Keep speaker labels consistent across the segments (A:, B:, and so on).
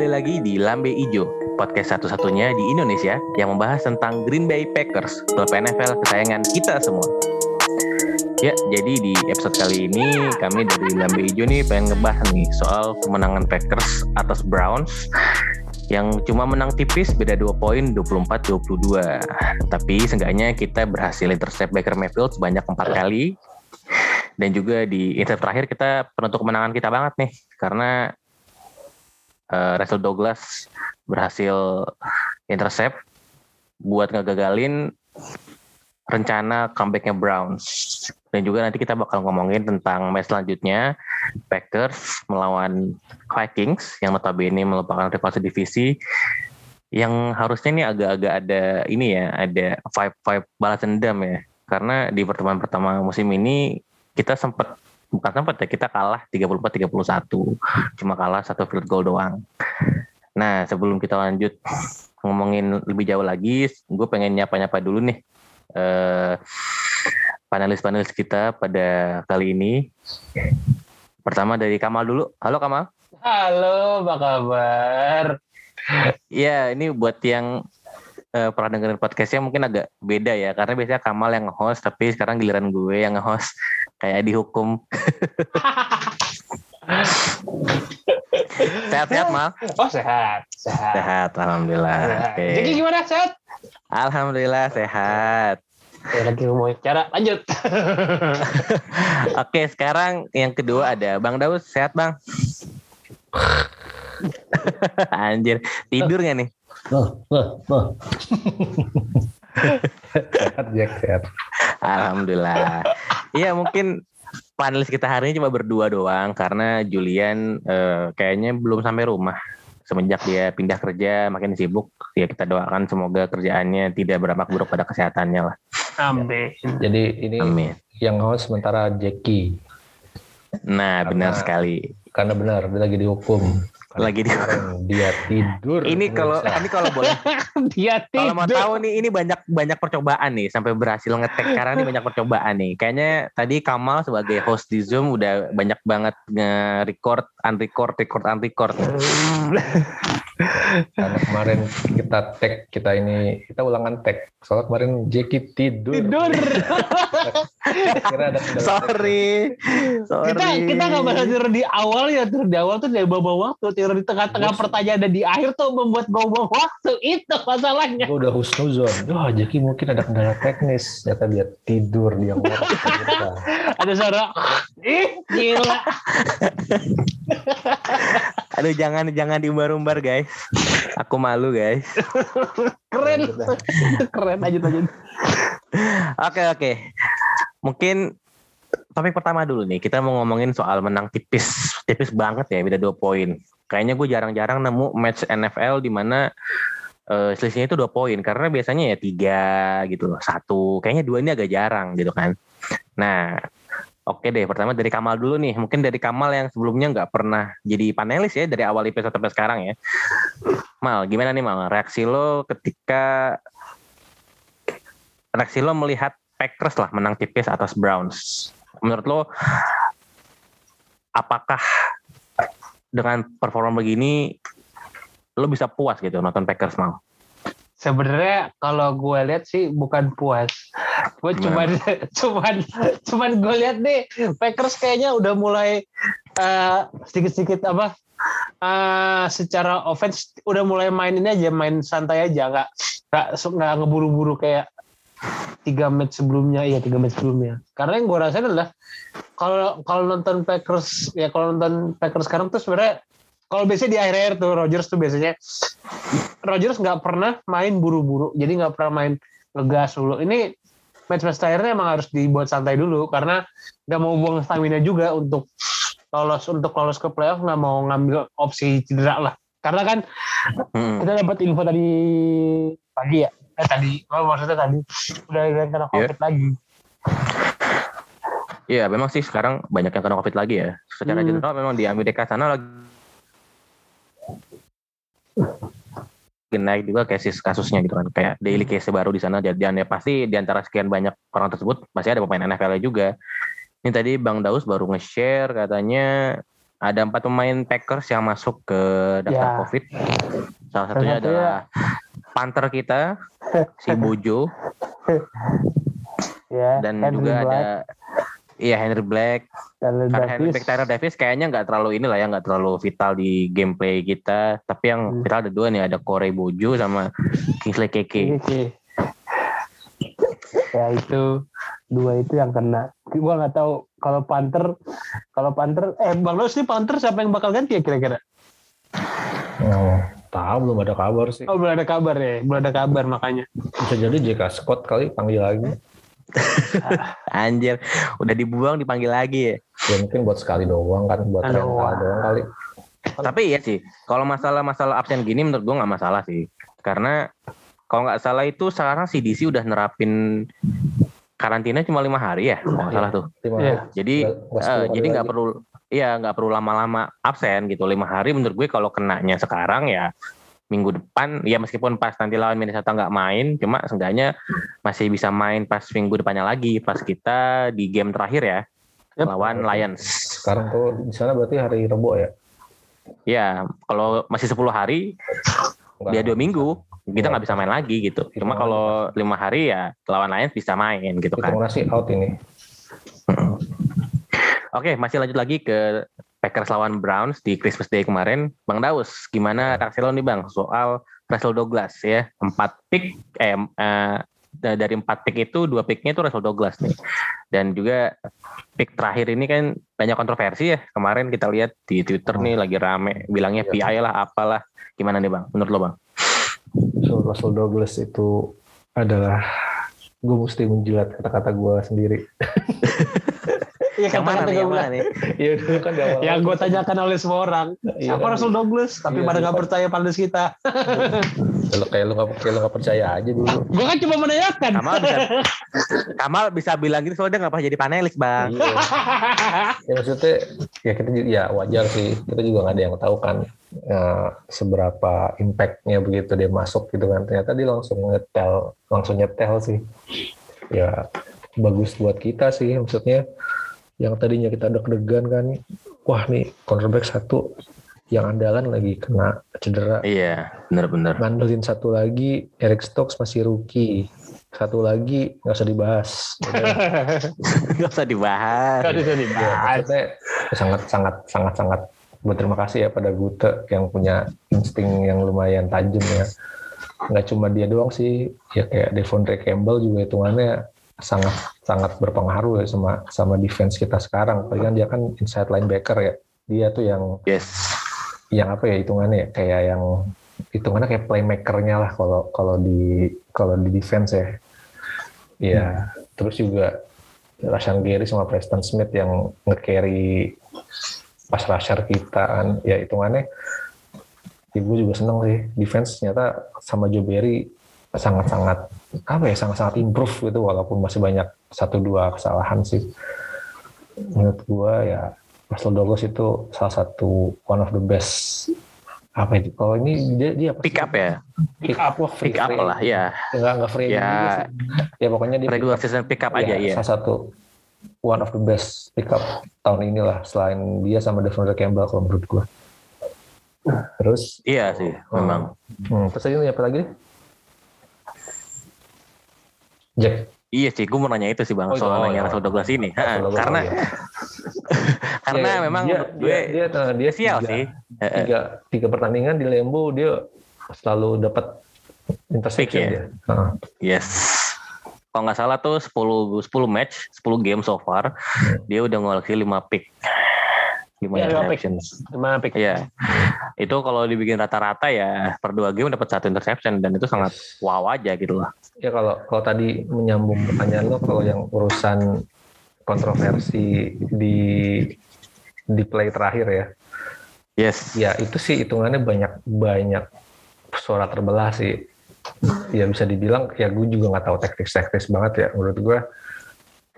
A: kembali lagi di Lambe Ijo, podcast satu-satunya di Indonesia yang membahas tentang Green Bay Packers, klub NFL kesayangan kita semua. Ya, jadi di episode kali ini kami dari Lambe Ijo nih pengen ngebahas nih soal kemenangan Packers atas Browns yang cuma menang tipis beda 2 poin 24-22. Tapi seenggaknya kita berhasil intercept Baker Mayfield sebanyak 4 kali. Dan juga di intercept terakhir kita penentu kemenangan kita banget nih karena uh, Russell Douglas berhasil intercept buat ngegagalin rencana comebacknya Browns. Dan juga nanti kita bakal ngomongin tentang match selanjutnya Packers melawan Vikings yang notabene merupakan rival divisi yang harusnya ini agak-agak ada ini ya ada vibe vibe balas dendam ya. Karena di pertemuan pertama musim ini kita sempat bukan sempat ya kita kalah 34 31 cuma kalah satu field goal doang. Nah sebelum kita lanjut ngomongin lebih jauh lagi gue pengen nyapa-nyapa dulu nih eh, panelis-panelis kita pada kali ini. Pertama dari Kamal dulu. Halo Kamal.
B: Halo apa kabar?
A: Ya ini buat yang uh, pernah dengerin podcastnya mungkin agak beda ya. Karena biasanya Kamal yang nge-host tapi sekarang giliran gue yang nge-host kayak dihukum. Sehat-sehat mal
B: oh sehat
A: sehat. Sehat alhamdulillah.
B: Oke. jadi gimana sehat
A: alhamdulillah sehat.
B: Ya, lagi mau cara lanjut.
A: Oke, sekarang yang kedua ada Bang Daus, sehat Bang? Anjir, tidur gak nih?
B: Sehat Jack sehat.
A: Alhamdulillah. Iya mungkin panelis kita hari ini cuma berdua doang karena Julian eh, kayaknya belum sampai rumah semenjak dia pindah kerja makin sibuk ya kita doakan semoga kerjaannya tidak berdampak buruk pada kesehatannya lah.
B: Amin. Jadi ini Amin. yang host sementara Jackie.
A: Nah karena, benar sekali.
B: Karena benar dia lagi dihukum
A: lagi di
B: dia tidur.
A: Ini kalau ini kalau boleh dia tidur. Kalau mau tahu nih ini banyak banyak percobaan nih sampai berhasil ngetek karena ini banyak percobaan nih. Kayaknya tadi Kamal sebagai host di Zoom udah banyak banget nge-record, unrecord, record, unrecord.
B: Karena kemarin kita tag kita ini kita ulangan tag. Soalnya kemarin Jeki tidur.
A: Tidur. Kira ada Sorry. Sorry.
B: Kita kita nggak bahas tidur di awal ya tidur di awal tuh dari bawa waktu tidur di tengah-tengah pertanyaan dan di akhir tuh membuat bawa waktu itu masalahnya. Gue udah husnuzon. Wah Jeki mungkin ada kendala teknis. Ternyata dia tidur dia ngorok. ada suara. Ih gila.
A: Aduh jangan jangan diumbar-umbar guys. Aku malu guys.
B: Keren. Keren aja aja.
A: Oke oke. Mungkin topik pertama dulu nih. Kita mau ngomongin soal menang tipis. Tipis banget ya beda dua poin. Kayaknya gue jarang-jarang nemu match NFL di mana uh, selisihnya itu dua poin karena biasanya ya tiga gitu loh satu kayaknya dua ini agak jarang gitu kan nah Oke deh, pertama dari Kamal dulu nih. Mungkin dari Kamal yang sebelumnya nggak pernah jadi panelis ya dari awal episode sampai sekarang ya. Mal, gimana nih Mal? Reaksi lo ketika reaksi lo melihat Packers lah menang tipis atas Browns. Menurut lo, apakah dengan performa begini lo bisa puas gitu nonton Packers Mal?
B: sebenarnya kalau gue lihat sih bukan puas gue cuman cuman cuman gue lihat nih Packers kayaknya udah mulai uh, sedikit-sedikit apa uh, secara offense udah mulai main ini aja main santai aja. Nggak nggak ngeburu-buru kayak tiga match sebelumnya. Iya tiga match sebelumnya. Karena yang gue rasain adalah kalau kalau nonton Packers ya kalau nonton Packers sekarang tuh sebenarnya kalau biasanya di akhir-akhir tuh Rogers tuh biasanya Rogers nggak pernah main buru-buru, jadi nggak pernah main ngegas dulu. Ini match-match terakhirnya emang harus dibuat santai dulu karena nggak mau buang stamina juga untuk lolos untuk lolos ke playoff nggak mau ngambil opsi cedera lah. Karena kan hmm. kita dapat info tadi pagi ya, eh tadi, oh, maksudnya tadi udah kena iya. covid yeah. lagi.
A: Iya, memang sih sekarang banyak yang kena covid lagi ya. Secara hmm. general memang di Amerika sana lagi naik juga kasus kasusnya gitu kan. Kayak daily case baru di sana dan ya pasti di antara sekian banyak orang tersebut masih ada pemain NFL juga. Ini tadi Bang Daus baru nge-share katanya ada empat pemain Packers yang masuk ke daftar
B: Ya.
A: COVID. Salah satunya
B: satunya-
A: adalah Panther kita, si Bojo,
B: ya
A: dan juga
B: Black,
A: ada Iya Henry Black.
B: Tyler
A: Karena Henry
B: Davis
A: Black, Tyler Davis kayaknya nggak terlalu inilah ya, nggak terlalu vital di gameplay kita. Tapi yang
B: Hmm.
A: vital ada dua nih, ada Corey Bojo sama Kingsley Keke.
B: Ya itu dua itu yang kena gua nggak tahu kalau Panther kalau Panther eh Bang Los nih Panther siapa yang bakal ganti ya kira-kira
C: Oh, tahu belum ada kabar sih.
B: oh belum ada kabar ya belum ada kabar makanya
C: Bisa jadi JK Scott kali panggil lagi.
A: Anjir, udah dibuang dipanggil lagi ya.
C: Ya mungkin buat sekali doang kan, buat
B: Aduh.
C: rental doang kali.
A: Tapi iya sih, kalau masalah-masalah absen gini menurut gua nggak masalah sih. Karena kalau nggak salah itu sekarang CDC udah nerapin karantina cuma lima hari ya, kalau nggak salah tuh.
B: Iya.
A: Jadi eh,
C: hari
A: jadi nggak
C: lagi.
A: perlu, iya nggak perlu lama-lama absen gitu. Lima hari menurut gue kalau kenanya sekarang ya minggu depan, ya meskipun pas nanti lawan Minnesota nggak main, cuma seenggaknya masih bisa main pas minggu depannya lagi, pas kita di game terakhir ya,
B: Yep.
A: lawan Lions.
C: Sekarang tuh di sana berarti hari Rebo ya?
A: Ya, kalau masih 10 hari,
C: Nggak.
A: dia dua minggu kita
C: Nggak.
A: nggak bisa main lagi gitu. Cuma
C: Hitungan
A: kalau lima hari ya lawan Lions bisa main gitu kan.
C: Hitungan sih out ini.
A: Oke, masih lanjut lagi ke Packers lawan Browns di Christmas Day kemarin. Bang Daus, gimana reaksi lo nih Bang soal Russell Douglas ya? Empat pick, eh, eh, dari empat pick itu dua picknya itu Russell Douglas nih. Dan juga pick terakhir ini kan banyak kontroversi ya. Kemarin kita lihat di Twitter nih lagi rame, bilangnya
C: Iya.
A: PI lah apalah. Gimana nih Bang? Menurut lo Bang?
C: So, Russell Douglas itu adalah gue mesti menjilat kata-kata gue sendiri.
B: Iya
A: Yang mana nih? Yang mana nih?
C: Iya dulu kan awal.
B: yang gue tanyakan oleh semua orang
C: Iya,
B: siapa
C: kan?
B: Russell Douglas tapi
C: Iya,
B: pada nggak
C: iya.
B: percaya pada kita
C: Kalau kayak lu nggak kayak lu nggak percaya aja dulu.
B: gue kan cuma menanyakan
A: Kamal bisa, Kamal bisa bilang gitu soalnya dia nggak pernah jadi panelis Bang.
C: Iya. ya maksudnya ya kita juga ya wajar sih kita juga nggak ada yang tahu kan eh, seberapa impactnya begitu dia masuk gitu kan ternyata dia langsung nyetel langsung nyetel sih ya bagus buat kita sih maksudnya yang tadinya kita deg-degan kan wah nih cornerback satu yang andalan lagi kena cedera
A: Iya, bener-bener.
C: ngandelin satu lagi Eric Stokes masih rookie satu lagi nggak usah dibahas Udah,
A: Gak usah dibahas.
B: Nggak
C: Ya,
B: dibahas.
C: maksudnya sangat sangat sangat sangat berterima kasih ya pada Gute yang punya insting yang lumayan tajam ya. Nggak cuma dia doang sih, ya kayak Devondre Campbell juga hitungannya sangat sangat berpengaruh ya sama sama defense kita sekarang. Apalagi kan dia kan inside linebacker ya. Dia tuh yang
A: Yes.
C: yang apa ya hitungannya ya kayak yang hitungannya kayak playmakernya lah kalau kalau di kalau di defense ya. Ya, terus juga Rashan Gary sama Preston Smith yang nge-carry pas rusher kita kan ya hitungannya ibu juga seneng sih defense ternyata sama Joe Barry sangat-sangat apa ya sangat-sangat improve gitu walaupun masih banyak satu dua kesalahan sih menurut gua ya Russell Douglas itu salah satu one of the best apa itu kalau ini dia dia apa
A: Pick up ya.
C: pick up free
A: Pick up
C: free.
A: lah, ya.
C: enggak enggak free
A: Ya.
C: ya pokoknya dia pick
A: Regular
C: up.
A: season pick up
C: Ya,
A: aja ya.
C: salah satu one of the best pick up tahun inilah selain dia sama Devondre Campbell kalau menurut gua terus
A: Iya sih, memang.
C: hmm, terus tadi apa lagi nih? Jack
A: Iya sih, gue mau nanya itu sih bang,
C: Oh,
A: soal
C: oh,
A: nanya
C: ya.
A: Russell Douglas ini. Ha,
C: Douglas,
A: karena
C: oh, iya.
A: karena
C: Ya,
A: memang
C: dia,
A: gue
C: dia, dia, dia, dia
A: sial
C: tiga,
A: sih. Eh, eh.
C: tiga, tiga pertandingan di Lembo dia selalu dapat interception
A: Pick ya?
C: dia. Heeh.
A: Yes. Kalau nggak salah tuh 10 10 match, 10 game so far, dia udah ngoleksi 5 pick. 5
B: Iya, lima pick.
A: interceptions.
B: Gimana pick?
A: Iya. Itu kalau dibikin rata-rata ya per dua game dapat satu interception dan itu sangat wow aja gitu lah.
C: Ya kalau kalau tadi menyambung pertanyaan lo kalau yang urusan kontroversi di di play terakhir ya.
A: Yes.
C: Ya itu sih hitungannya banyak banyak suara terbelah sih. Ya bisa dibilang ya gue juga nggak tahu teknis-teknis banget ya menurut gue.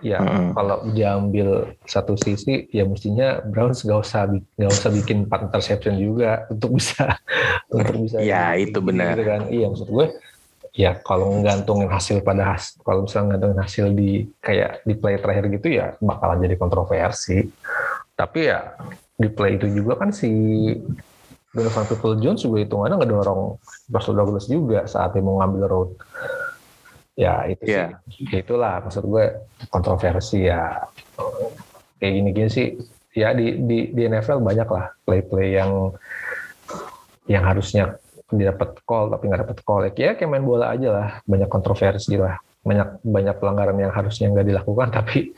C: Ya
A: Mm-mm.
C: kalau diambil satu sisi ya mestinya Browns gak usah nggak usah bikin empat interception juga untuk bisa untuk bisa
A: Ya, itu benar.
C: gitu kan. Iya maksud gue ya kalau ngantungin hasil pada hasil kalau misalnya ngantungin hasil di kayak di play terakhir gitu ya bakalan jadi kontroversi. Tapi ya di play itu juga kan si Donovan People Jones juga hitungannya ngedorong Russell Douglas juga saat dia mau ngambil road. Ya itu sih, ya. Itulah. Maksud gue kontroversi ya. Kayak gini-gini sih. Ya di di di NFL banyak lah play-play yang yang harusnya didapat call tapi nggak dapat call. Ya kayak main bola aja lah, banyak kontroversi lah, banyak banyak pelanggaran yang harusnya nggak dilakukan tapi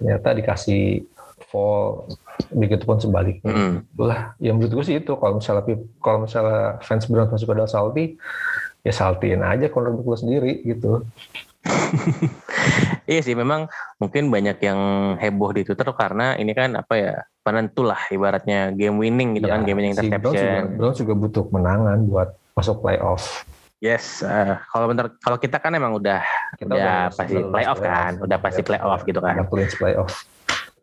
C: ternyata dikasih fall begitu pun sebaliknya.
A: Mm.
C: itulah. Ya menurut gue sih itu. Kalau misalnya kalau misalnya fans Browns masih pada salty ya saltiin aja kalau gue sendiri gitu
A: Iya sih, memang mungkin banyak yang heboh di Twitter karena ini kan apa ya penentu lah ibaratnya game winning gitu
C: Ya,
A: kan, game winning
C: si Browns juga,
A: interception.
C: Browns juga butuh kemenangan buat masuk playoff
A: Yes, eh, kalau bentar kalau kita kan emang udah
C: kita
A: udah
C: udah-
A: pasti
C: udah
A: playoff kan, udah pasti playoff gitu kan.
C: udah playoff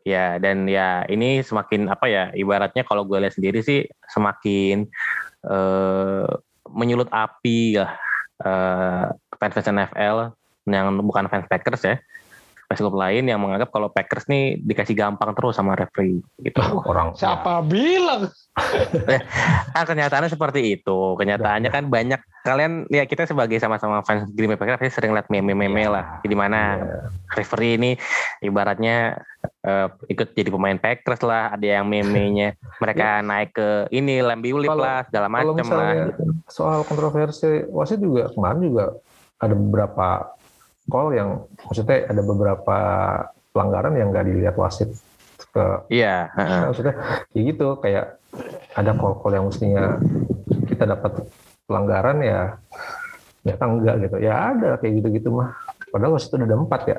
A: Ya, dan ya ini semakin apa ya ibaratnya kalau gue lihat sendiri sih semakin eh, menyulut api lah eh, fans-fans NFL yang bukan fans Packers ya. Fans klub lain yang menganggap kalau Packers nih dikasih gampang terus sama referee gitu.
C: orang
B: Siapa bilang?
A: Kan kenyataannya seperti itu. Kenyataannya kan banyak kalian ya kita sebagai sama-sama fans Green Bay Packers pasti sering lihat meme-meme
C: Iya.
A: lah di mana
C: Iya.
A: referee ini ibaratnya eh, ikut jadi pemain Packers lah, ada yang meme-nya mereka naik ke ini
C: Iya. Kalau-
A: lah, segala macam lah. gitu.
C: soal kontroversi wasit juga kemarin juga ada beberapa call yang maksudnya ada beberapa pelanggaran yang nggak dilihat wasit ke
A: Iya.
C: Nah, maksudnya ya gitu kayak ada call-call yang mestinya kita dapat pelanggaran ya ternyata enggak gitu ya ada kayak gitu-gitu mah padahal wasit udah ada empat ya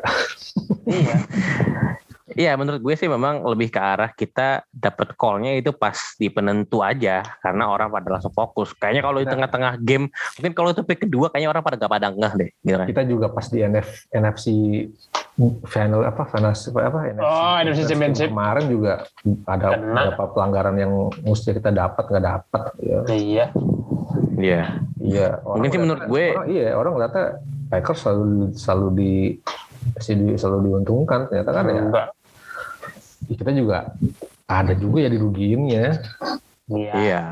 B: Iya.
A: Iya, menurut gue sih memang lebih ke arah kita dapat call-nya itu pas di penentu aja karena orang pada langsung fokus. Kayaknya kalau di tengah-tengah game, mungkin kalau itu pick kedua kayaknya orang pada gak pada ngeh deh, gitu kan.
C: kita juga pas di NF, NFC final apa fantasy apa NFC,
B: Oh, NFC Championship.
C: kemarin juga ada
B: Kena.
C: beberapa pelanggaran yang mesti kita dapat nggak dapat ya
B: Iya.
A: Iya.
C: iya
A: Mungkin sih menurut gue-
C: orang, iya orang ngeliatnya Packers selalu selalu di selalu, selalu diuntungkan ternyata kan ya
B: Enggak.
C: Kita juga ada juga ya dirugiinnya
B: Iya.
A: Iya.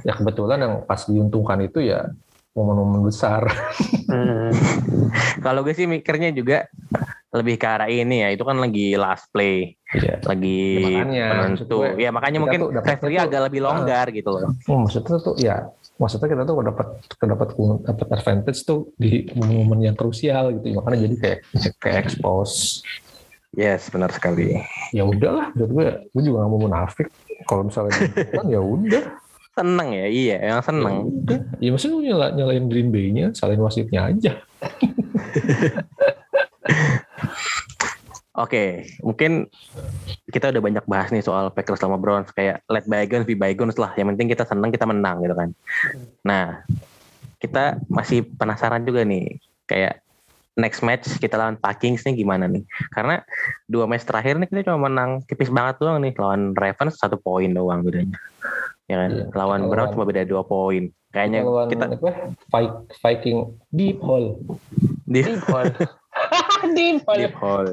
C: ya kebetulan yang pas diuntungkan itu ya momen-momen besar
B: Hmm.
A: Kalau gue sih mikirnya juga lebih ke arah ini ya, itu kan lagi last play,
C: Iya.
A: lagi
C: Ya,
A: penentu.
C: gue,
A: Ya makanya mungkin referee
C: tuh-
A: agak lebih longgar gitu loh.
C: Oh, maksudnya tuh ya maksudnya kita tuh dapat dapat dapat advantage tuh di momen yang krusial gitu makanya jadi kayak kayak expose
A: Yes, benar sekali.
C: ya udahlah menurut gue gue juga gak mau munafik kalau misalnya diuntungkan ya udah
A: Seneng ya, iya, emang seneng.
C: ya udah ya maksudnya nyala, nyalain Green Bay-nya salahin wasitnya aja
A: Oke, mungkin kita udah banyak bahas nih soal Packers sama Browns kayak let bygones be bygones lah. Yang penting kita seneng, kita menang gitu kan. Nah, kita masih penasaran juga nih kayak next match kita lawan Vikings nih gimana nih? Karena dua match terakhir nih kita cuma menang tipis banget doang nih lawan Ravens satu poin doang bedanya. Ya kan?
C: Iya,
A: lawan
C: lawan-
A: cuma beda dua poin. Kayaknya
C: Kita lawan
A: kita
C: apa Vi- Viking deep hole
A: di
B: Deep hole. Deep hole.
A: deep hole.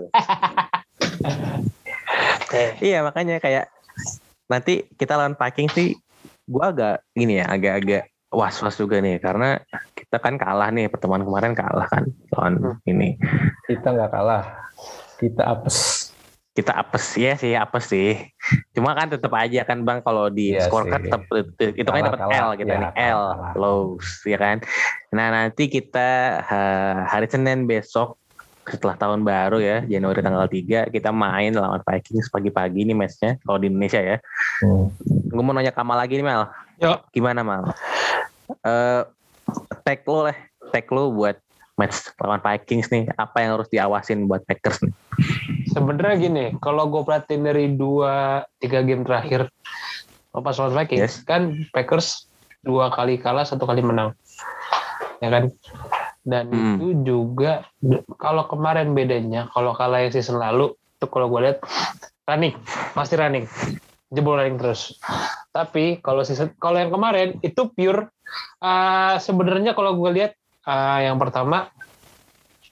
A: Iya makanya kayak nanti kita lawan Vikings sih gua agak gini ya agak-agak was-was juga nih karena kita kan kalah nih pertemuan kemarin kalah kan lawan
B: Hmm.
A: ini
C: kita nggak kalah kita apes
A: kita apes ya sih apes sih cuma kan tetap aja kan bang kalau di skor kan
C: sih.
A: tetap itu kan dapat. L gitu
C: Iya,
A: nih
C: kalah,
A: L
C: kalah.
A: lows ya kan nah nanti kita ha- hari Senin besok setelah tahun baru ya Januari tanggal 3 kita main lawan Vikings pagi-pagi nih matchnya kalau di Indonesia ya
C: Hmm.
A: gue mau nanya Kamal lagi nih Mel
B: Yuk.
A: gimana Mal Eh tag lo lah tag lo buat match lawan Vikings nih apa yang harus diawasin buat Packers nih
B: Sebenarnya gini, kalau gue perhatiin dari dua tiga game terakhir pas lawan Vikings,
A: Yes.
B: kan Packers dua kali kalah satu kali menang, ya kan? Dan
A: Hmm.
B: itu juga kalau kemarin bedanya, kalau kalah yang season lalu itu kalau gue lihat running, pasti running, jebol running terus. Tapi kalau season kalau yang kemarin itu pure uh, sebenarnya kalau gue lihat uh, yang pertama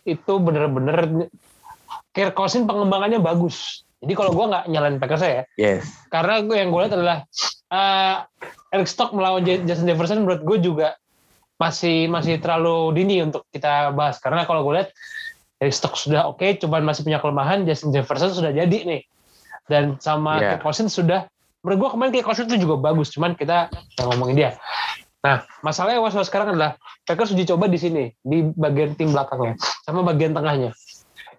B: itu bener-bener Kirk Cousins pengembangannya bagus. Jadi kalau gue nggak nyalain Packers ya,
A: Yes.
B: karena gue yang gue lihat adalah uh, Eric Stock melawan Justin Jefferson menurut gue juga masih masih terlalu dini untuk kita bahas. Karena kalau gue lihat Eric Stock sudah oke, cuman masih punya kelemahan. Justin Jefferson sudah jadi nih, dan sama
A: Yeah.
B: Kirk Cousins sudah. Menurut gue kemarin Kirk Cousins itu juga bagus, cuman kita ngomongin dia. Nah, masalahnya was-was sekarang adalah Packers uji coba di sini, di bagian tim belakangnya, sama bagian tengahnya.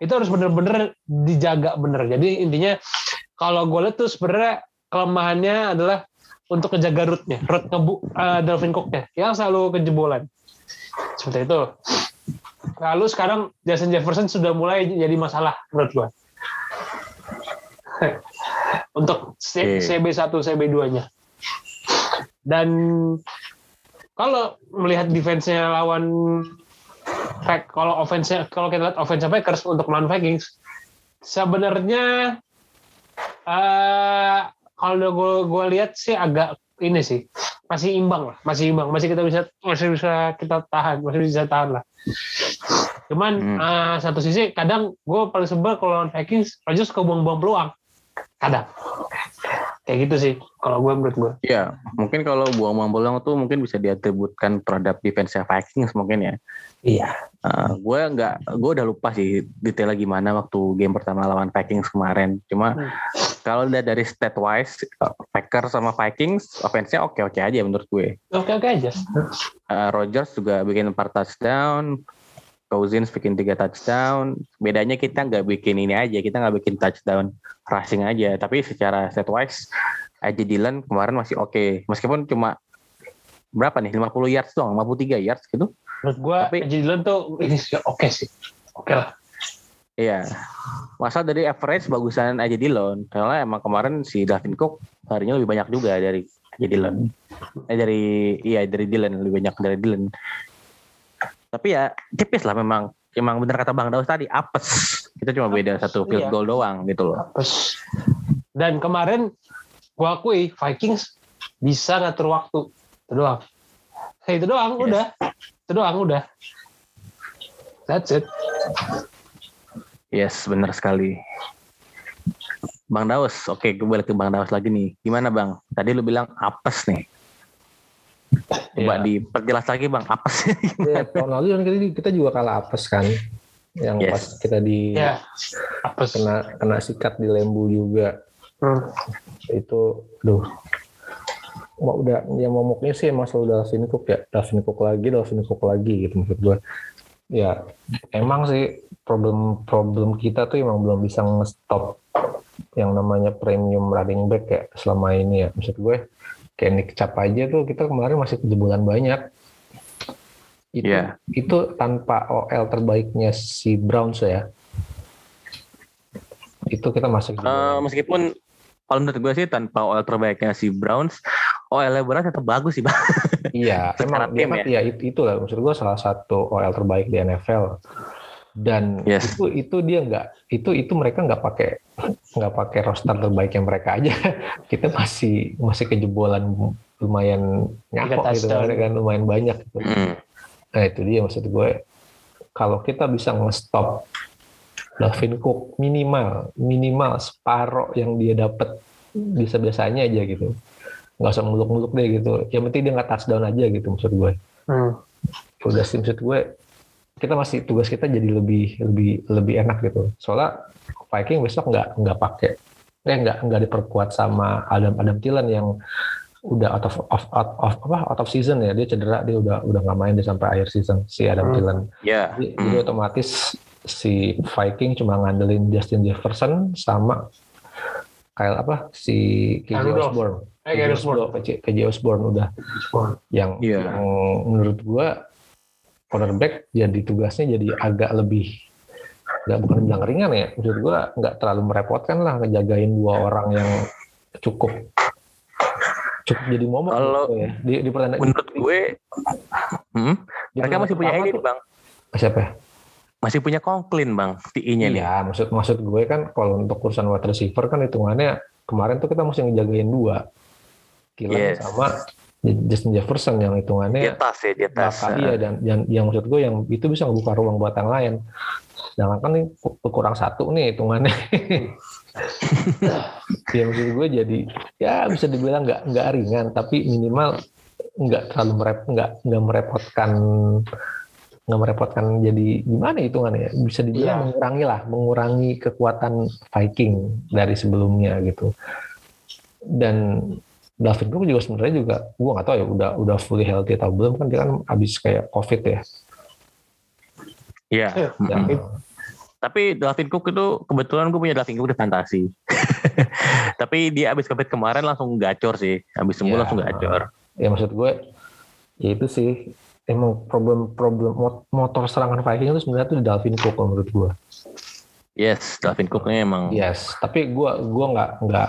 B: Itu harus bener-bener dijaga bener. Jadi intinya, kalau gue lihat tuh sebenarnya kelemahannya adalah untuk ngejaga rootnya, root ngebu uh, Dalvin Cook-nya, yang selalu kejebolan. Seperti itu. Lalu sekarang Justin Jefferson sudah mulai jadi masalah menurut gue. untuk C-
A: Oke.
B: CB1, CB2-nya. Dan kalau melihat defense-nya lawan Pack, kalau offense kalau kita lihat offense Packers untuk melawan Vikings, sebenarnya eh kalau gue gue lihat sih agak ini sih masih imbang lah, masih imbang, masih kita bisa masih bisa kita tahan, masih bisa tahan lah. Cuman
A: Hmm.
B: eh, satu sisi kadang gue paling sebel kalau lawan Vikings, Rodgers suka buang-buang peluang, kadang kayak gitu sih kalau gue menurut gue.
A: Iya, mungkin kalau buang-buang peluang tuh mungkin bisa diatributkan terhadap defense Vikings mungkin ya.
B: Iya.
A: Uh, gue nggak, gue udah lupa sih detailnya gimana waktu game pertama lawan Vikings kemarin. Cuma
B: Hmm.
A: kalau udah dari stat wise, uh, Packers sama Vikings offense-nya oke-oke aja menurut gue.
B: Oke oke aja.
A: Uh, Rodgers juga bikin 4 touchdown, Cousins bikin 3 touchdown. Bedanya kita nggak bikin ini aja, kita nggak bikin touchdown rushing aja. Tapi secara stat wise, aja Dylan kemarin masih oke. Meskipun cuma berapa nih 50 yards doang, 53 yards gitu.
B: Menurut gue
A: Tapi-
B: Tapi, Dylan tuh ini sih oke sih. Oke lah.
A: Iya. Masa dari average bagusan aja Dillon. Karena emang kemarin si Dalvin Cook harinya lebih banyak juga dari aja Dillon. Eh dari iya dari Dillon lebih banyak dari Dillon. Tapi ya tipis lah memang. Emang bener kata Bang Daus tadi apes. Kita cuma beda satu field
B: Iya.
A: goal doang gitu loh.
B: Terus dan kemarin gua akui Vikings bisa ngatur waktu. Itu doang. Kayak itu doang
A: Yes.
B: udah. Itu doang udah. That's it.
A: Yes, bener sekali. Bang Daus, oke gue balik ke Bang Daus lagi nih. Gimana Bang? Tadi lu bilang apes nih. Coba
C: Iya.
A: diperjelas lagi Bang, apes.
C: Ya, tahun lalu kan kita, kita juga kalah apes kan. Yang
A: Yes.
C: pas kita di.
B: Apa sih?
C: kena kena sikat di lembu juga.
B: Hmm.
C: Itu duh. Mau udah yang momoknya sih emang selalu Dalvin Cook ya. Dalvin Cook lagi, Dalvin Cook lagi gitu maksud gue. Ya, emang sih problem problem kita tuh emang belum bisa nge-stop yang namanya premium running back ya selama ini ya. Maksud gue kayak Nick Chubb aja tuh kita kemarin masih kejebolan banyak. Itu
A: Iya.
C: itu tanpa OL terbaiknya si Browns ya. Itu kita masuk
A: Eh, meskipun kalau menurut gue sih tanpa OL terbaiknya si Browns, OL Browns tetap bagus sih bang.
C: Iya, emang dia kan ya itu itulah maksud gue salah satu OL terbaik di NFL. Dan
A: Yes.
C: itu itu dia nggak itu itu mereka nggak pakai nggak pakai roster terbaiknya mereka aja. Kita masih masih kejebolan lumayan nyakok gitu kan lumayan banyak. Gitu.
A: Mm.
C: Nah itu dia maksud gue. Kalau kita bisa nge-stop Dalvin Cook minimal minimal separoh yang dia dapat bisa biasanya aja gitu. Nggak usah muluk-muluk deh gitu. Yang penting dia nggak touchdown aja gitu maksud gue.
B: Hmm.
C: Udah sih maksud gue kita masih tugas kita jadi lebih lebih lebih enak gitu. Soalnya Viking besok nggak nggak pakai eh nggak nggak diperkuat sama Adam Adam Thielen yang udah out of, of, out of apa out of season ya dia cedera dia udah udah nggak main dia sampai akhir season si Adam
B: Hmm.
C: Thielen
A: Ya.
C: jadi, jadi otomatis si Viking cuma ngandelin Justin Jefferson sama kayak apa si KJ. Osborne
B: Eh, Osborne.
C: KJ Osborne udah yang,
A: Iya.
C: yang menurut gua cornerback jadi tugasnya jadi agak lebih nggak bukan bilang ringan ya menurut gua nggak terlalu merepotkan lah ngejagain dua orang yang cukup cukup jadi momok
A: Kalau
C: gitu ya. di, di pertandingan
A: Menurut gue, hmm,
C: di
A: mereka masih punya ini bang,
C: siapa ya?
A: masih punya Conklin bang, TI-nya nih.
C: Iya, maksud maksud gue kan kalau untuk urusan wide receiver kan hitungannya kemarin tuh kita mesti ngejagain dua. Kilan
A: Yes.
C: sama Justin Jefferson yang
A: Di
C: hitungannya
A: atas ya, di atas.
C: bakal iya dan yang, yang maksud gue yang itu bisa ngebuka ruang buat yang lain. Sedangkan kan ini ku- kurang satu nih hitungannya. ya maksud gue jadi ya bisa dibilang nggak nggak ringan tapi minimal nggak terlalu merep nggak nggak merepotkan nggak merepotkan jadi gimana hitungannya ya bisa dibilang
B: Iya.
C: mengurangi lah mengurangi kekuatan Viking dari sebelumnya gitu dan Dalvin Cook juga sebenarnya juga gue nggak tahu ya udah udah fully healthy atau belum kan dia kan abis kayak covid ya
A: Iya.
C: Dan,
B: Tapi-
A: Tapi Dalvin Cook itu kebetulan gue punya Dalvin Cook di fantasi. Tapi dia abis covid kemarin langsung gacor sih. Abis sembuh
C: Iya.
A: langsung gacor.
C: ya maksud gue ya itu sih emang problem problem mot- motor serangan Viking itu sebenarnya tuh di Dalvin Cook menurut gue
A: Yes, Dalvin Cooknya emang.
C: yes tapi gue gue nggak nggak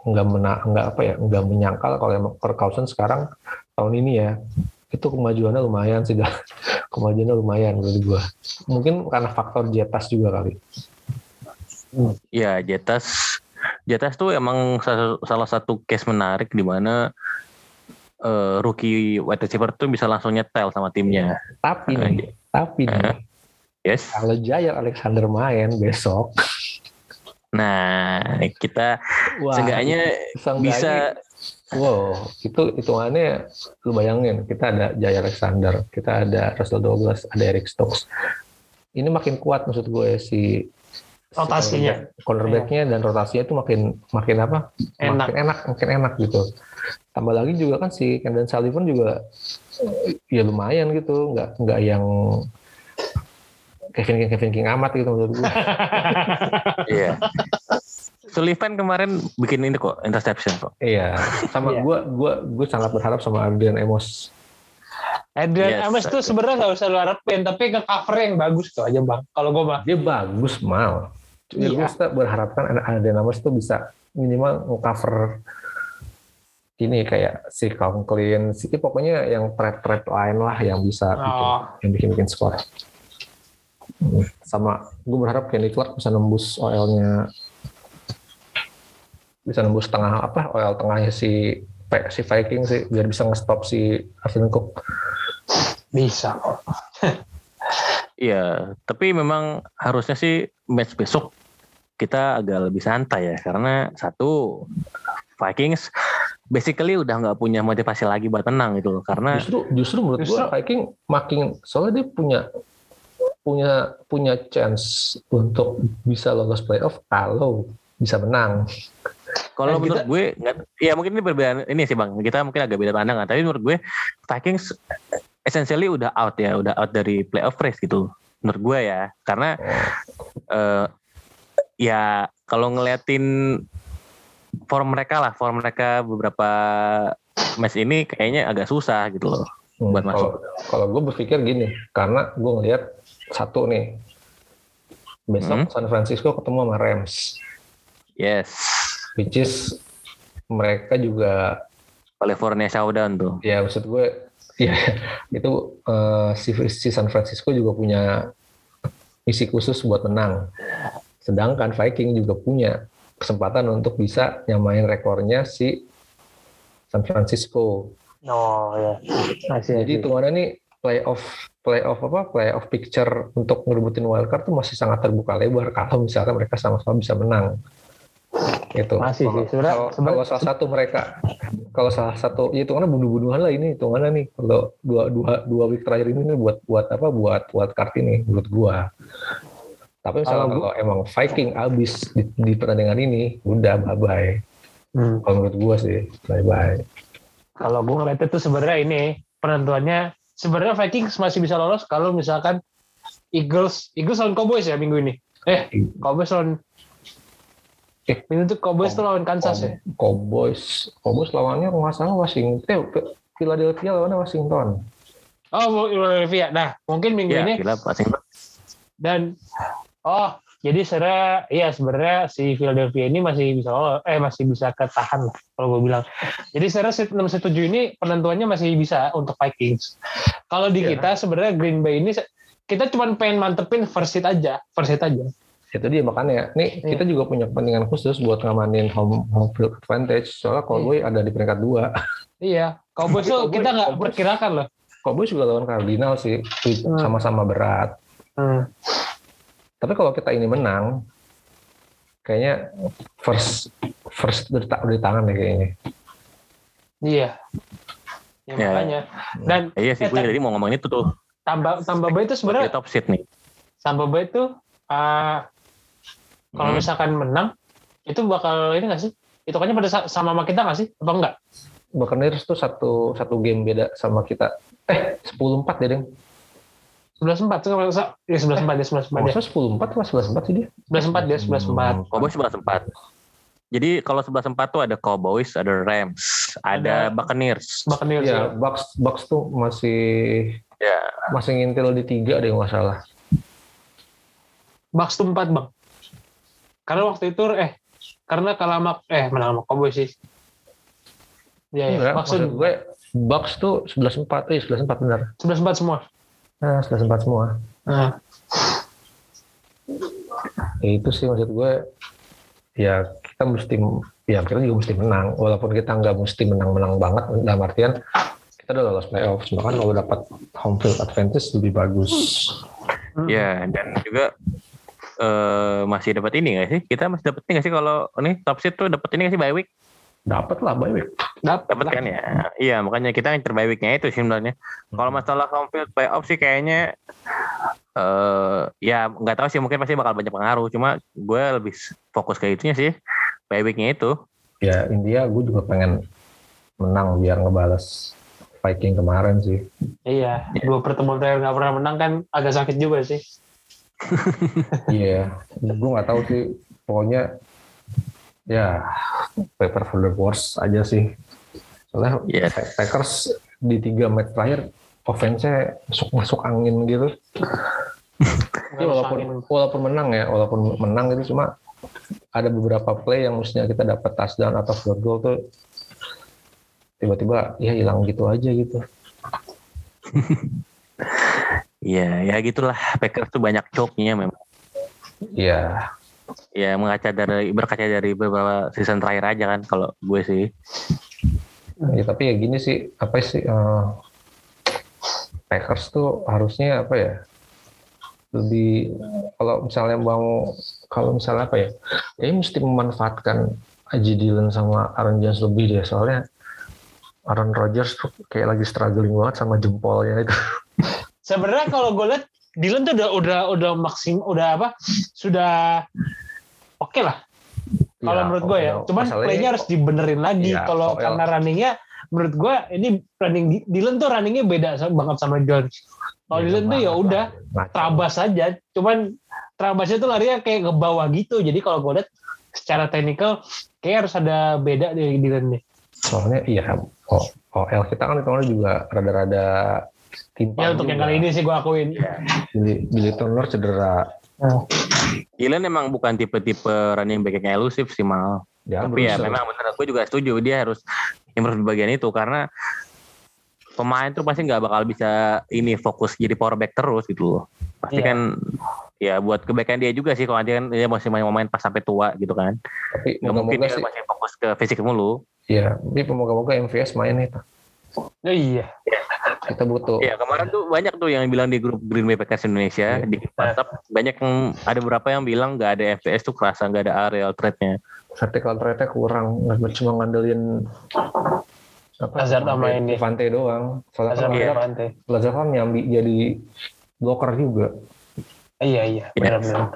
C: nggak mena nggak apa ya nggak menyangkal kalau emang Cousins sekarang tahun ini ya itu kemajuannya lumayan sih dah kemajuannya lumayan menurut gue mungkin karena faktor jetas juga kali
A: Iya, Jetas. Jetas tuh emang salah, satu case menarik di mana eh, rookie wide receiver tuh bisa langsung nyetel sama timnya.
C: tapi nih tapi nih
A: Yes.
C: kalau Jair Alexander main besok
A: Nah, kita
C: wah,
A: seenggaknya
C: seenggaknya-
A: bisa
C: Wow, itu hitungannya lu bayangin kita ada Jaya Alexander, kita ada Russell Douglas, ada Eric Stokes. Ini makin kuat maksud gue si si
B: Rotasinya.
C: cornerback- cornerbacknya dan rotasinya itu makin makin apa?
B: Enak.
C: Makin enak, makin enak gitu. Tambah lagi juga kan si Kendall Sullivan juga ya lumayan gitu, nggak nggak yang Kevin King Kevin King amat gitu menurut gue.
A: Iya. Sullivan kemarin bikin ini kok interception kok.
C: iya, sama gue gue gue sangat berharap sama Adrian Amos.
B: Adrian
A: Yes,
B: Amos tuh sebenarnya nggak usah lu harapin, tapi ke cover yang bagus tuh aja bang. Kalau gue mah,
C: dia bagus mal. Ya, gue
B: Iya.
C: kita berharapkan ada nama itu bisa minimal cover ini kayak si Conklin, si pokoknya yang thread-thread lain lah yang bisa bikin,
B: oh,
C: yang bikin bikin skor. Sama gue berharap Kenny Clark bisa nembus OL-nya bisa nembus tengah apa OL tengahnya si si Viking sih biar bisa nge-stop si Alvin Cook.
B: bisa kok.
A: Iya, tapi memang harusnya sih match besok kita agak lebih santai ya karena satu Vikings basically udah nggak punya motivasi lagi buat tenang gitu loh karena
C: justru justru menurut
B: Justru-
C: gua Viking makin soalnya dia punya punya punya chance untuk bisa lolos playoff kalau bisa menang.
A: kalau
B: Dan
A: menurut gue nggak ya mungkin ini perbedaan ini sih bang. Kita mungkin agak beda pandangan tapi menurut gue Vikings essentially udah out ya udah out dari playoff race gitu menurut gue ya. Karena eh, ya kalau ngeliatin form mereka lah form mereka beberapa match ini kayaknya agak susah gitu loh
C: Hmm,
A: Buat
C: kalau kalau gue berpikir gini, karena gue ngelihat satu nih besok San Francisco ketemu sama Rams,
A: yes
C: which is mereka juga
A: California Showdown tuh
C: ya maksud gue ya itu eh, si, si San Francisco juga punya misi khusus buat menang. Sedangkan Viking juga punya kesempatan untuk bisa nyamain rekornya si San Francisco.
B: Oh ya, masih.
C: Jadi hitungannya nih playoff playoff apa playoff picture untuk ngerebutin wildcard tuh masih sangat terbuka lebar kalau misalkan mereka sama-sama bisa menang. Gitu.
B: Masih
C: Kalau-
B: sih, sebenarnya-
C: kalau,
B: sebenarnya-
C: kalau salah satu mereka kalau salah satu ya hitungannya bunuh-bunuhan lah ini hitungannya nih kalau dua dua dua week terakhir ini nih buat buat apa buat wildcard ini menurut gua. Tapi misalnya
B: Kalau
C: kalau, emang Viking abis di, di pertandingan ini udah bye bye.
B: Hmm.
C: Kalau menurut gua sih bye bye.
B: Kalau gue ngeliatnya tuh sebenarnya ini penentuannya sebenarnya Vikings masih bisa lolos kalau misalkan Eagles Eagles lawan Cowboys ya minggu ini. Eh, Cowboys lawan
C: Eh.
B: minggu itu Cowboys tuh lawan Kansas ya.
C: Cowboys, Cowboys lawannya nggak salah Washington, eh, Philadelphia lawannya Washington.
B: Oh, Philadelphia. Nah, mungkin minggu
A: ya
B: ini
A: gila pasti
B: dan oh jadi sebenarnya iya sebenarnya si Philadelphia ini masih bisa eh masih bisa ketahan lah kalau gue bilang. Jadi sebenarnya 6 7 ini penentuannya masih bisa untuk Vikings. Kalau di
C: Iya.
B: kita sebenarnya Green Bay ini kita cuma pengen mantepin first seed aja, first seed aja.
C: Itu dia makanya, nih
B: Iya.
C: kita juga punya kepentingan khusus buat ngamanin home, home field advantage. Soalnya Cowboy ada di peringkat dua.
B: Iya, Cowboys tuh kita nggak perkirakan loh.
C: Cowboys juga lawan Cardinal sih,
B: Hmm.
C: sama-sama berat.
B: Hmm.
C: Tapi kalau kita ini menang, kayaknya first first udah di tangan deh kayaknya.
B: Iya. Ya,
A: Ya.
B: makanya. Dan
A: Eh, iya sih,
B: Eh,
A: gue tadi mau ngomongin itu tuh.
B: tambah tambah baik itu sebenarnya
A: top seed nih.
B: tambah baik itu uh, kalau
A: Hmm.
B: misalkan menang itu bakal ini nggak sih? Itu kayaknya pada sa- sama sama kita nggak sih? Apa enggak?
C: Buccaneers tuh satu satu game beda sama kita. Eh, 10-4 deh, Deng.
B: 11-4 tuh kalau sa- ya 11-4 ya 11-4 ya.
C: Maksudnya 10-4 apa 11-4 sih dia?
B: 11-4 dia 11-4.
A: Cowboys 11-4. Jadi kalau 11-4 tuh ada Cowboys, ada Rams, ada,
B: Ada-
A: Buccaneers.
B: Buccaneers
C: Iya,
B: ya.
C: Bucks Bucks tuh masih
A: Ya.
C: masih ngintil di tiga deh nggak salah.
B: Bucks tuh 4 bang. Karena waktu itu eh karena kalah sama eh menang sama Cowboys sih. Iya ya.
C: Enggak,
B: Maksud
C: maksud gue Bucks tuh 11-4, eh 11-4 benar.
B: 11-4 semua.
C: Nah, 11-4 semua.
B: Nah,
C: Ya itu sih maksud gue ya kita mesti ya kita juga mesti menang walaupun kita nggak mesti menang-menang banget dalam artian kita udah lolos playoff bahkan kalau dapat home field advantage lebih bagus
B: hmm.
A: Ya, dan juga eh masih dapat ini nggak sih? Kita masih dapat ini nggak sih kalau ini top seed tuh dapat ini nggak sih bye week?
C: dapat lah bye week
B: Dapat
A: Dapat kan ya? Iya, makanya kita yang terbye weeknya itu sih sebenarnya. Kalau masalah home field playoff sih kayaknya eh ya nggak tahu sih mungkin pasti bakal banyak pengaruh. Cuma gue lebih fokus ke itunya sih. Weeknya itu.
C: ya India gue juga pengen menang biar ngebales Viking kemarin sih
B: Iya, dua pertemuan terakhir nggak pernah menang kan agak sakit juga sih.
C: iya gue nggak tahu sih pokoknya ya paper for the worst aja sih soalnya
A: Yes.
C: Packers di tiga match terakhir offense-nya masuk masuk angin gitu Ya, walaupun walaupun menang ya, walaupun menang itu cuma ada beberapa play yang mestinya kita dapat touchdown atau field goal tuh tiba-tiba ya hilang gitu aja gitu.
A: Iya, ya gitulah. Packers tuh banyak choke-nya memang.
C: Iya,
A: Ya mengaca dari berkaca dari beberapa season terakhir aja kan kalau gue sih.
C: Ya, tapi ya gini sih, apa sih eh, Packers tuh harusnya apa ya? Lebih kalau misalnya mau kalau misalnya apa ya? Ya mesti memanfaatkan Aji Dillon sama Aaron Jones lebih deh soalnya Aaron Rodgers tuh kayak lagi struggling banget sama jempolnya itu.
B: Sebenarnya kalau gue lihat Dylan tuh udah udah udah maksim udah apa sudah oke lah kalau
C: Ya,
B: menurut gue ya. Cuman playnya harus dibenerin lagi.
C: Iya,
B: kalau karena runningnya menurut gue ini running Dylan tuh runningnya beda banget sama Jones. Kalau Dylan tuh ya udah terabas aja. Cuman terabasnya tuh larinya kayak ke bawah gitu. Jadi kalau gue lihat secara teknikal kayak harus ada beda di Dylan nih.
C: Soalnya iya, oh, OL kita kan hitungannya juga rada-rada timpang.
B: Ya untuk yang
C: juga.
B: kali ini sih gue akuin.
C: Billy, Billy Turner cedera.
A: Dylan emang bukan tipe-tipe running back yang elusif sih mal.
C: Ya,
A: Tapi ya
C: berusaha.
A: memang bener gue juga setuju dia harus improve di bagian itu karena pemain tuh pasti nggak bakal bisa ini fokus jadi power back terus gitu loh. Pasti
B: Iya.
A: kan ya buat kebaikan dia juga sih kalau nanti kan dia masih main main pas sampai tua gitu kan.
C: Tapi
A: Nggak mungkin dia
C: sih.
A: masih fokus ke fisik mulu.
C: Iya, tapi moga-moga MVS main. Pak.
B: Oh, iya.
C: Kita butuh.
A: Iya kemarin tuh banyak tuh yang bilang di grup Green Bay Packers Indonesia
C: Iya.
A: di WhatsApp banyak yang ada beberapa yang bilang nggak ada FPS tuh kerasa nggak ada aerial threat-nya.
C: Vertical threat-nya kurang. Nggak cuma ngandelin apa?
B: Hazard sama ini.
C: Devante doang. Soalnya
B: Hazard
C: kan
A: Iya.
B: sama Devante.
C: Lazar kan nyambi jadi blocker juga.
B: Iya iya.
A: Iya.
B: Benar-benar.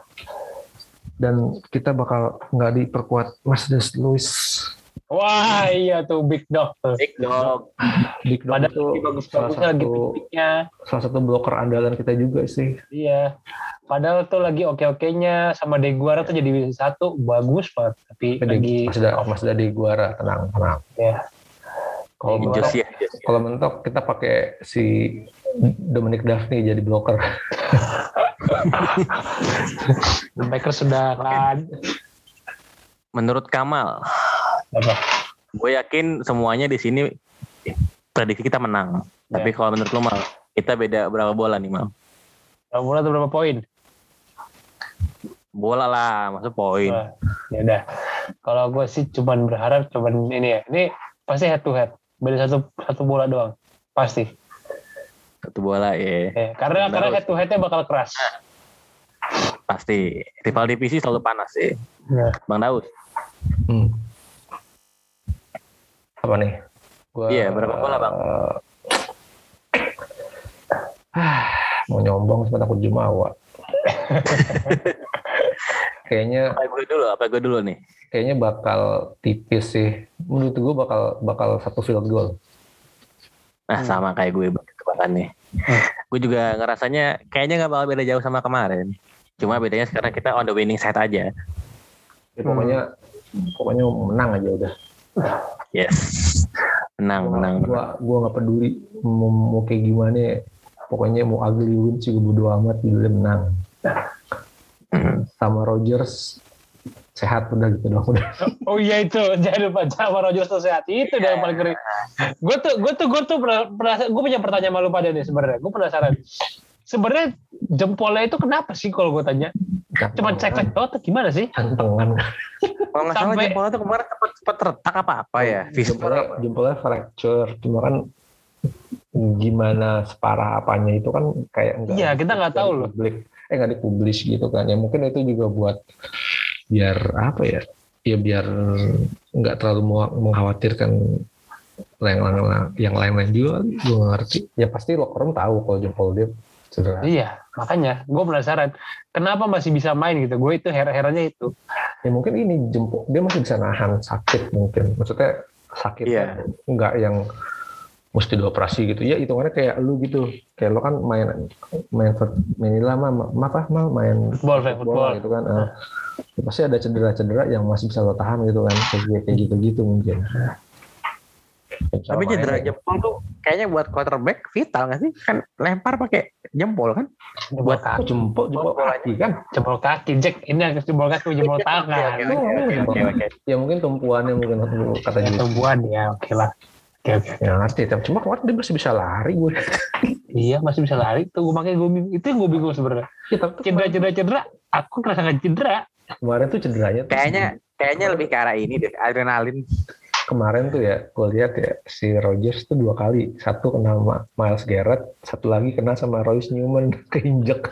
C: Dan kita bakal nggak diperkuat Mercedes Lewis.
B: Wah iya tuh big dog tuh.
A: Big dog.
C: Big Dog
B: Padahal
C: itu
B: lagi bagus-bagusnya
C: salah
B: lagi
C: satu
B: pikniknya.
C: salah satu blocker andalan kita juga sih.
B: Iya. Padahal tuh lagi oke-okenya sama Deguara tuh jadi satu bagus banget. Tapi lagi
C: Mas ada Mas ada di Guara tenang tenang.
B: Iya.
C: Kalau mentok,
A: ya.
C: kalau mentok kita pakai si Dominic Daphne jadi blocker.
B: Packers sudah kan.
A: Menurut Kamal,
B: Apa?
A: gue yakin semuanya di sini prediksi kita menang. Tapi
B: Ya.
A: kalau menurut lo mal, kita beda berapa bola nih mal?
B: Bola tuh berapa poin?
A: Bola lah, maksud poin.
B: Ya udah. Kalau gue sih cuman berharap cuman ini ya. Ini pasti head to head. beda satu satu bola doang pasti
A: Satu bola ya.
B: eh, karena
A: Bagus.
B: karena head to headnya bakal keras
A: Pasti. Rival divisi selalu panas sih.
B: ya.
A: Bang Daus.
C: Hmm. Apa nih? Gua,
A: Iya, berapa bola, Bang?
C: Ah, mau nyombong cuma takut jumawa. kayaknya
A: Apa gue dulu? Apa gue dulu nih?
C: kayaknya bakal tipis sih. Menurut gue bakal bakal satu field goal.
A: Nah
B: Hmm.
A: sama kayak gue tebakan nih. Gue juga ngerasanya kayaknya nggak bakal beda jauh sama kemarin. Cuma bedanya sekarang kita on the winning side aja.
C: Ya, pokoknya pokoknya menang aja udah.
A: Yes. Menang, menang.
C: Gua gua nggak peduli mau, mau kayak gimana. ya. Pokoknya mau ugly win juga bodo amat udah menang.
A: Hmm.
C: Sama Rogers sehat udah gitu dong udah.
B: oh iya itu jangan lupa sama Rogers tuh sehat itu
A: Iya.
B: yang paling keren gue tuh gue tuh gue tuh gue punya pertanyaan malu pada nih sebenarnya gue penasaran sebenarnya jempolnya itu kenapa sih kalau gue tanya? Cuma cek cek doang atau gimana sih?
C: Tantangan.
A: Kalau nggak salah
B: Sampai-
A: jempolnya tuh kemarin cepet cepet retak apa apa ya?
C: Jempolnya,
A: apa?
C: jempolnya fracture. Cuma kan gimana separah apanya itu kan kayak enggak
B: Iya, kita nggak tahu loh.
C: publik eh nggak dipublish gitu kan. Ya mungkin itu juga buat biar apa ya? Ya biar nggak terlalu mengkhawatirkan yang lain yang lain-lain juga gue ngerti. Ya pasti locker room tahu kalau jempol dia cedera.
B: Iya makanya gue penasaran kenapa masih bisa main gitu? Gue itu heran herannya itu.
C: Ya mungkin ini jempol dia masih bisa nahan sakit mungkin. Maksudnya sakit
A: Iya.
C: nggak yang mesti dioperasi gitu. Ya hitungannya kayak lu gitu. Kayak lu kan main main main lama ma- apa mal main
B: Football, Fe, football.
C: gitu kan. Eh. Ya pasti ada cedera-cedera yang masih bisa lo tahan gitu kan. Kayak kayak gitu-gitu mungkin
A: Tapi cedera
C: ya.
A: jempol tuh kayaknya buat quarterback vital nggak sih? Kan lempar pakai jempol kan?
B: jempol
A: Buat
B: kaki.
C: jempol jempol kaki kan?
B: Jempol kaki. Jack ini agak jempol kaki jempol tangan.
A: Oke, oke, oke, oke, oke.
C: ya mungkin tumpuannya mungkin kata
B: ya tumbuhan ya oke lah. Oke oke
C: ya ngerti. Tapi cuma kemarin dia masih bisa lari gue.
B: Iya masih bisa lari. Tuh gue makanya gue bingung. Itu yang gue bingung sebenarnya.
C: Ya,
B: cedera cedera cedera aku ngerasa nggak cedera.
C: Kemarin tuh cederanya
A: Kayaknya kayaknya lebih ke arah ini deh, adrenalin.
C: Kemarin tuh ya gue lihat ya si Rogers tuh dua kali. Satu kena sama Miles Garrett satu lagi kena sama Royce Newman keinjek.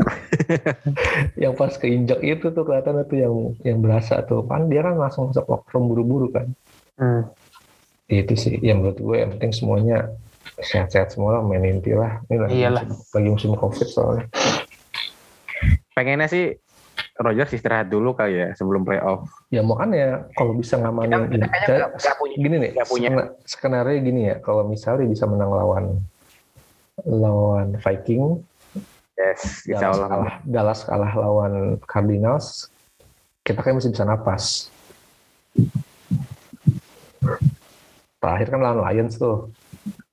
C: Yang pas keinjek itu tuh kelihatan tuh yang yang berasa tuh. Kan dia kan langsung masuk locker room buru-buru kan.
B: Hmm.
C: itu sih yang menurut gue yang penting semuanya sehat-sehat semua lah main inti lah. Ini lagi
B: Iyalah.
C: musim, lagi musim covid soalnya.
A: Pengennya sih Rogers istirahat dulu kali ya sebelum playoff.
C: ya makanya kalau bisa ngamanin
A: Kita- kita
C: Saya-
A: nggak punya-
C: gini nih
A: punya.
C: skena- skenario gini ya kalau misalnya bisa menang lawan lawan Viking
A: Yes, insya
C: Dallas
A: Allah.
C: kalah, Dallas kalah lawan Cardinals kita kan masih bisa napas terakhir kan lawan Lions tuh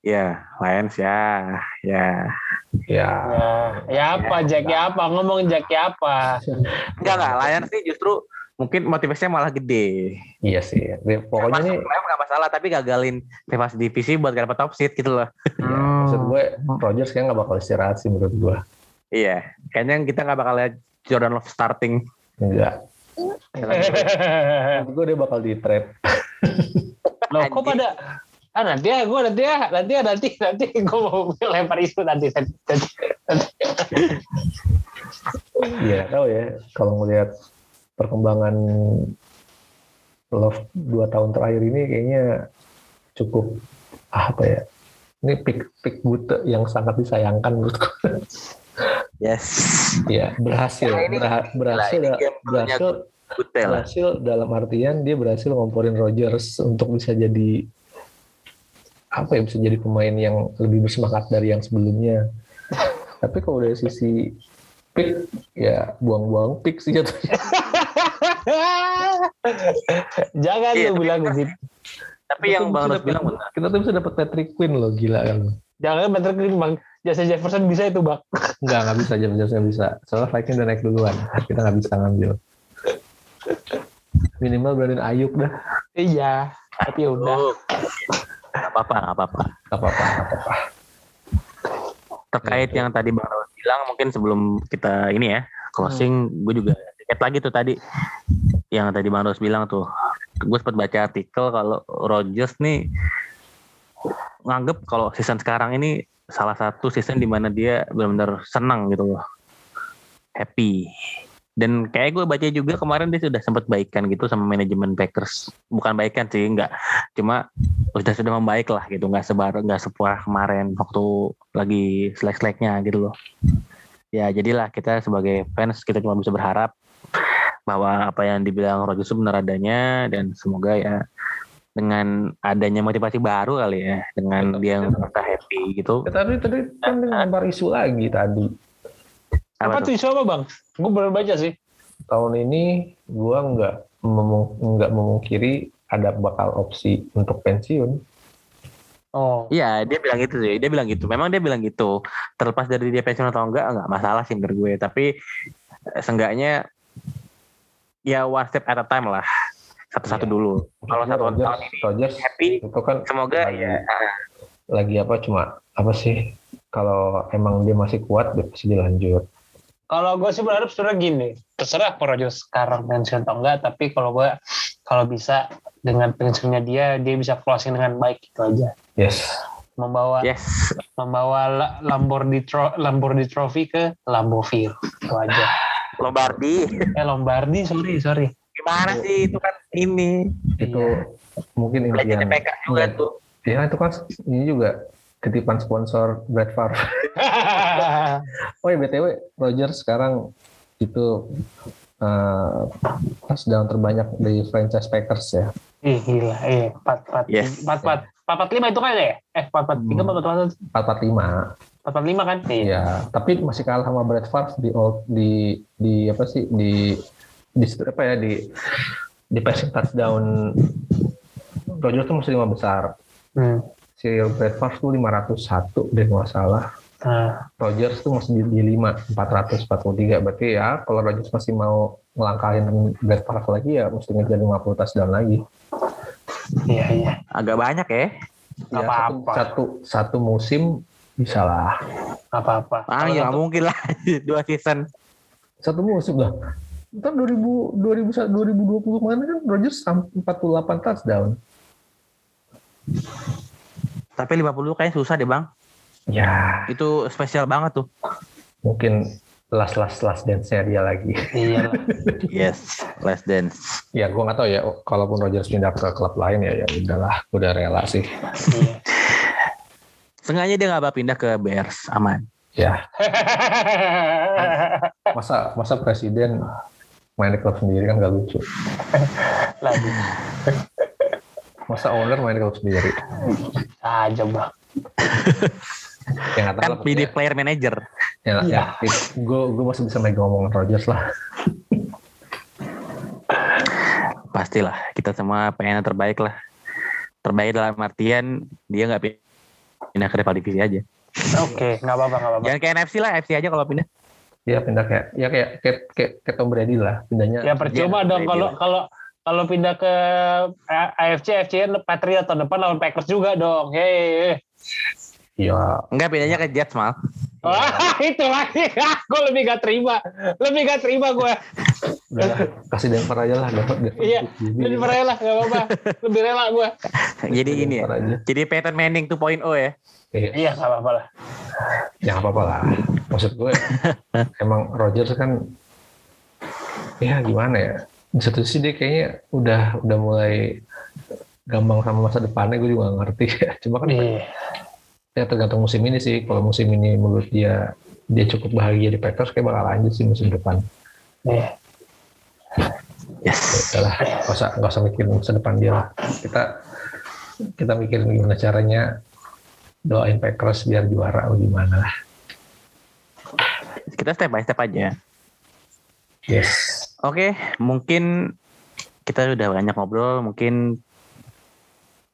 A: Ya, Lions ya, ya.
C: Ya.
B: Ya, ya apa Jack ya apa? Ngomong Jack ya apa?
A: Enggak enggak, Lions sih justru mungkin motivasinya malah gede.
C: iya sih. Dia- pokoknya nih
A: nggak masalah, tapi gagalin rival divisi buat gak dapet top seed gitu loh.
C: ya, maksud
B: Hmm.
C: gue Rodgers kayaknya nggak bakal istirahat sih menurut gue.
A: Iya, kayaknya kita nggak bakal lihat Jordan Love starting.
C: enggak. Menurut gue dia bakal di trade.
B: Loh, kok pada ah nanti ya gue nanti ya nanti ya nanti nanti gue mau lempar isu nanti nanti, nanti.
C: Iya, tahu ya. Kalau ngelihat perkembangan Love dua tahun terakhir ini kayaknya cukup ah, apa ya? Ini pick pick bute yang sangat disayangkan menurutku.
A: Yes.
C: ya berhasil,
A: Ya, ini-
C: berha- berhasil,
A: ini game
C: berhasil,
A: Butel
C: berhasil dalam artian dia berhasil ngomporin Rodgers untuk bisa jadi apa ya bisa jadi pemain yang lebih bersemangat dari yang sebelumnya. Tapi kalau dari sisi pick ya buang-buang pick sih jatuhnya.
B: jangan
A: Iya,
B: lu bilang begitu
A: Tapi
C: Kita
A: yang Bang Ros
C: dapet-
A: bilang benar.
C: kita tuh bisa dapat Patrick Quinn loh gila kan.
B: Jangan bentar bang. Jasa Jefferson bisa itu bang.
C: Nggak nggak bisa. Jamnya bisa. Soalnya Viking udah naik duluan. Kita nggak bisa ngambil. Minimal Brandon Ayuk dah.
B: Iya tapi ya udah
A: Nggak apa-apa, nggak apa-apa.
C: nggak apa-apa nggak apa-apa
A: Terkait yang tadi Bang Ros bilang, mungkin sebelum kita ini ya, closing, gue juga sedikit lagi tuh tadi. Yang tadi Bang Ros bilang tuh, gue sempat baca artikel kalau Rogers nih nganggep kalau season sekarang ini salah satu season di mana dia benar-benar senang gitu loh. Happy. Dan kayak gue baca juga kemarin dia sudah sempat baikan gitu sama manajemen Packers. Bukan baikan sih, enggak. Cuma sudah sudah membaik lah gitu, nggak sebar nggak separah kemarin waktu lagi selek-seleknya gitu loh. Ya jadilah kita sebagai fans kita cuma bisa berharap bahwa apa yang dibilang Rodgers benar adanya dan semoga ya dengan adanya motivasi baru kali ya dengan dia yang merasa happy gitu.
C: Ya, tadi tadi kan lempar isu lagi tadi.
B: Apa, tuh isu apa bang? Gue baru baca sih.
C: Tahun ini gua nggak memung- nggak memungkiri ada bakal opsi untuk pensiun.
B: Oh.
A: Iya, dia bilang gitu sih. Dia bilang gitu. Memang dia bilang gitu. Terlepas dari dia pensiun atau enggak, enggak masalah sih menurut gue. Tapi eh, seenggaknya ya one step at a time lah. Satu-satu
C: Iya.
A: dulu. Kalau satu
C: Rodgers,
A: tahun ini
C: Rodgers
A: happy,
C: itu kan
A: semoga
C: lagi,
A: ya
C: lagi apa cuma apa sih kalau emang dia masih kuat dia pasti dilanjut.
B: Kalau gue sih berharap sebenarnya gini, terserah Rodgers sekarang pensiun atau enggak, tapi kalau gue kalau bisa dengan pensiunnya dia, dia bisa closing dengan baik itu aja.
C: Yes.
B: Membawa
A: yes.
B: membawa La- Lamborghini tro, Lamborghini Trophy ke Lamboville itu aja.
A: Lombardi.
B: Eh Lombardi, sorry sorry.
A: Gimana sih itu kan ini.
C: Itu mungkin
A: Legendnya
C: impian.
A: PK juga tuh.
C: Ya itu kan ini juga ketipan sponsor Brad Favre. Oh ya btw Rodgers sekarang itu uh, touchdown terbanyak di franchise Packers ya.
B: Ih gila, eh empat empat empat empat empat empat lima itu kan ya? Eh empat empat tiga
C: Hmm.
B: empat empat empat
C: 445.
B: empat lima kan? Iya.
C: Iya, tapi masih kalah sama Brad Favre di di di apa sih di di apa ya di di passing touchdown Rodgers tuh masih lima besar.
B: Hmm.
C: Si Brad Favre tuh 501 deh nggak salah.
B: Nah,
C: Rodgers tuh masih di, di 5, 443. Berarti ya kalau Rodgers masih mau ngelangkahin Brad Favre lagi ya mesti ngejar 50 touchdown lagi.
B: iya iya.
A: Agak banyak ya.
C: Ya,
B: apa-apa.
C: Satu, satu, satu musim bisa lah.
B: Apa-apa.
A: Ah, ya
B: satu-
A: mungkin lah dua season.
C: Satu musim lah. Ntar 2000, 2000, 2020 kemarin kan Rodgers sampai 48 touchdown.
A: Tapi 50 kayaknya susah deh bang.
C: Ya,
A: Itu spesial banget tuh.
C: mungkin last last last dance-nya dia lagi.
B: Iya.
A: Yes, less dance.
C: ya, gua nggak tahu ya. Kalaupun Rodgers pindah ke klub lain ya, ya udahlah, udah rela sih.
B: Iya.
A: Sengaja dia nggak pindah ke Bears, aman.
C: Ya, masa masa presiden main di klub sendiri kan gak lucu.
B: Lagi
C: Masa owner main klub sendiri.
B: aja bang.
C: Ya
A: Kan
C: lah.
A: pilih
C: pokoknya.
A: player manager.
C: Ya,
B: Iya.
C: ya, gue gue masih bisa megang omongan Rodgers lah.
A: Pastilah kita semua pengen yang terbaik lah. Terbaik dalam artian dia nggak pindah ke rival divisi aja.
B: Oke, nggak apa-apa nggak apa-apa.
A: Jangan kayak NFC lah, NFC aja kalau pindah.
C: Dia pindah kayak ya kayak kayak kayak, kayak Tom Brady lah pindahnya.
B: Ya percuma
A: Iya,
B: dong
A: iya.
B: kalau kalau kalau pindah ke AFC, AFC kan Patriot tahun depan lawan Packers juga dong. Hei.
C: Iya.
A: Enggak pindahnya ke Jets mal.
B: Wah, itu lagi. gue lebih gak terima. Lebih gak terima gue.
C: Udah lah, kasih Denver aja lah dapat Denver.
B: Iya,
C: Jadi,
B: Lebih rela, gak apa-apa. Lebih rela gue.
A: Jadi gini ya.
C: Denver aja.
A: Jadi Peyton Manning 2.0 ya.
C: Iya,
B: Iya, gak apa-apa lah.
C: ya nggak apa-apa lah. Maksud gue emang Rodgers kan ya gimana ya? Di satu sisi dia kayaknya udah udah mulai gampang sama masa depannya gue juga nggak ngerti. Cuma kan
B: Iya.
C: ya tergantung musim ini sih. Kalau musim ini menurut dia dia cukup bahagia di Packers kayak bakal lanjut sih musim depan.
B: Iya.
A: Yes.
C: Ya lah, nggak usah nggak usah mikirin masa depan dia lah. Kita kita mikirin gimana caranya doain Packers biar juara atau gimana lah.
A: Kita step by step aja.
C: Yes.
A: Oke, mungkin kita udah banyak ngobrol, mungkin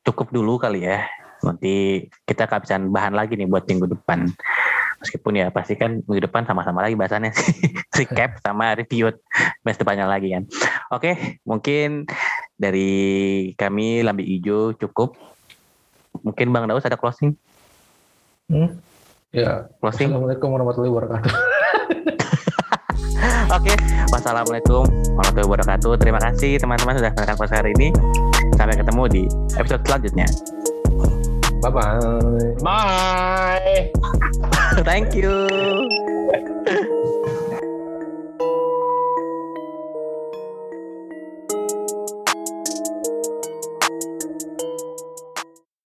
A: cukup dulu kali ya. Nanti kita kehabisan bahan lagi nih buat minggu depan. Meskipun ya pasti kan minggu depan sama-sama lagi bahasannya sih. Recap sama review match depannya lagi kan. Oke, mungkin dari kami Lambi Ijo cukup. Mungkin Bang Daus ada closing?
C: Hmm? Ya,
A: Closing?
C: Assalamualaikum warahmatullahi wabarakatuh.
A: Oke, wassalamualaikum warahmatullahi wabarakatuh. Terima kasih teman-teman sudah menonton podcast hari ini. Sampai ketemu di episode selanjutnya.
C: Bye bye.
B: Bye.
A: Thank you.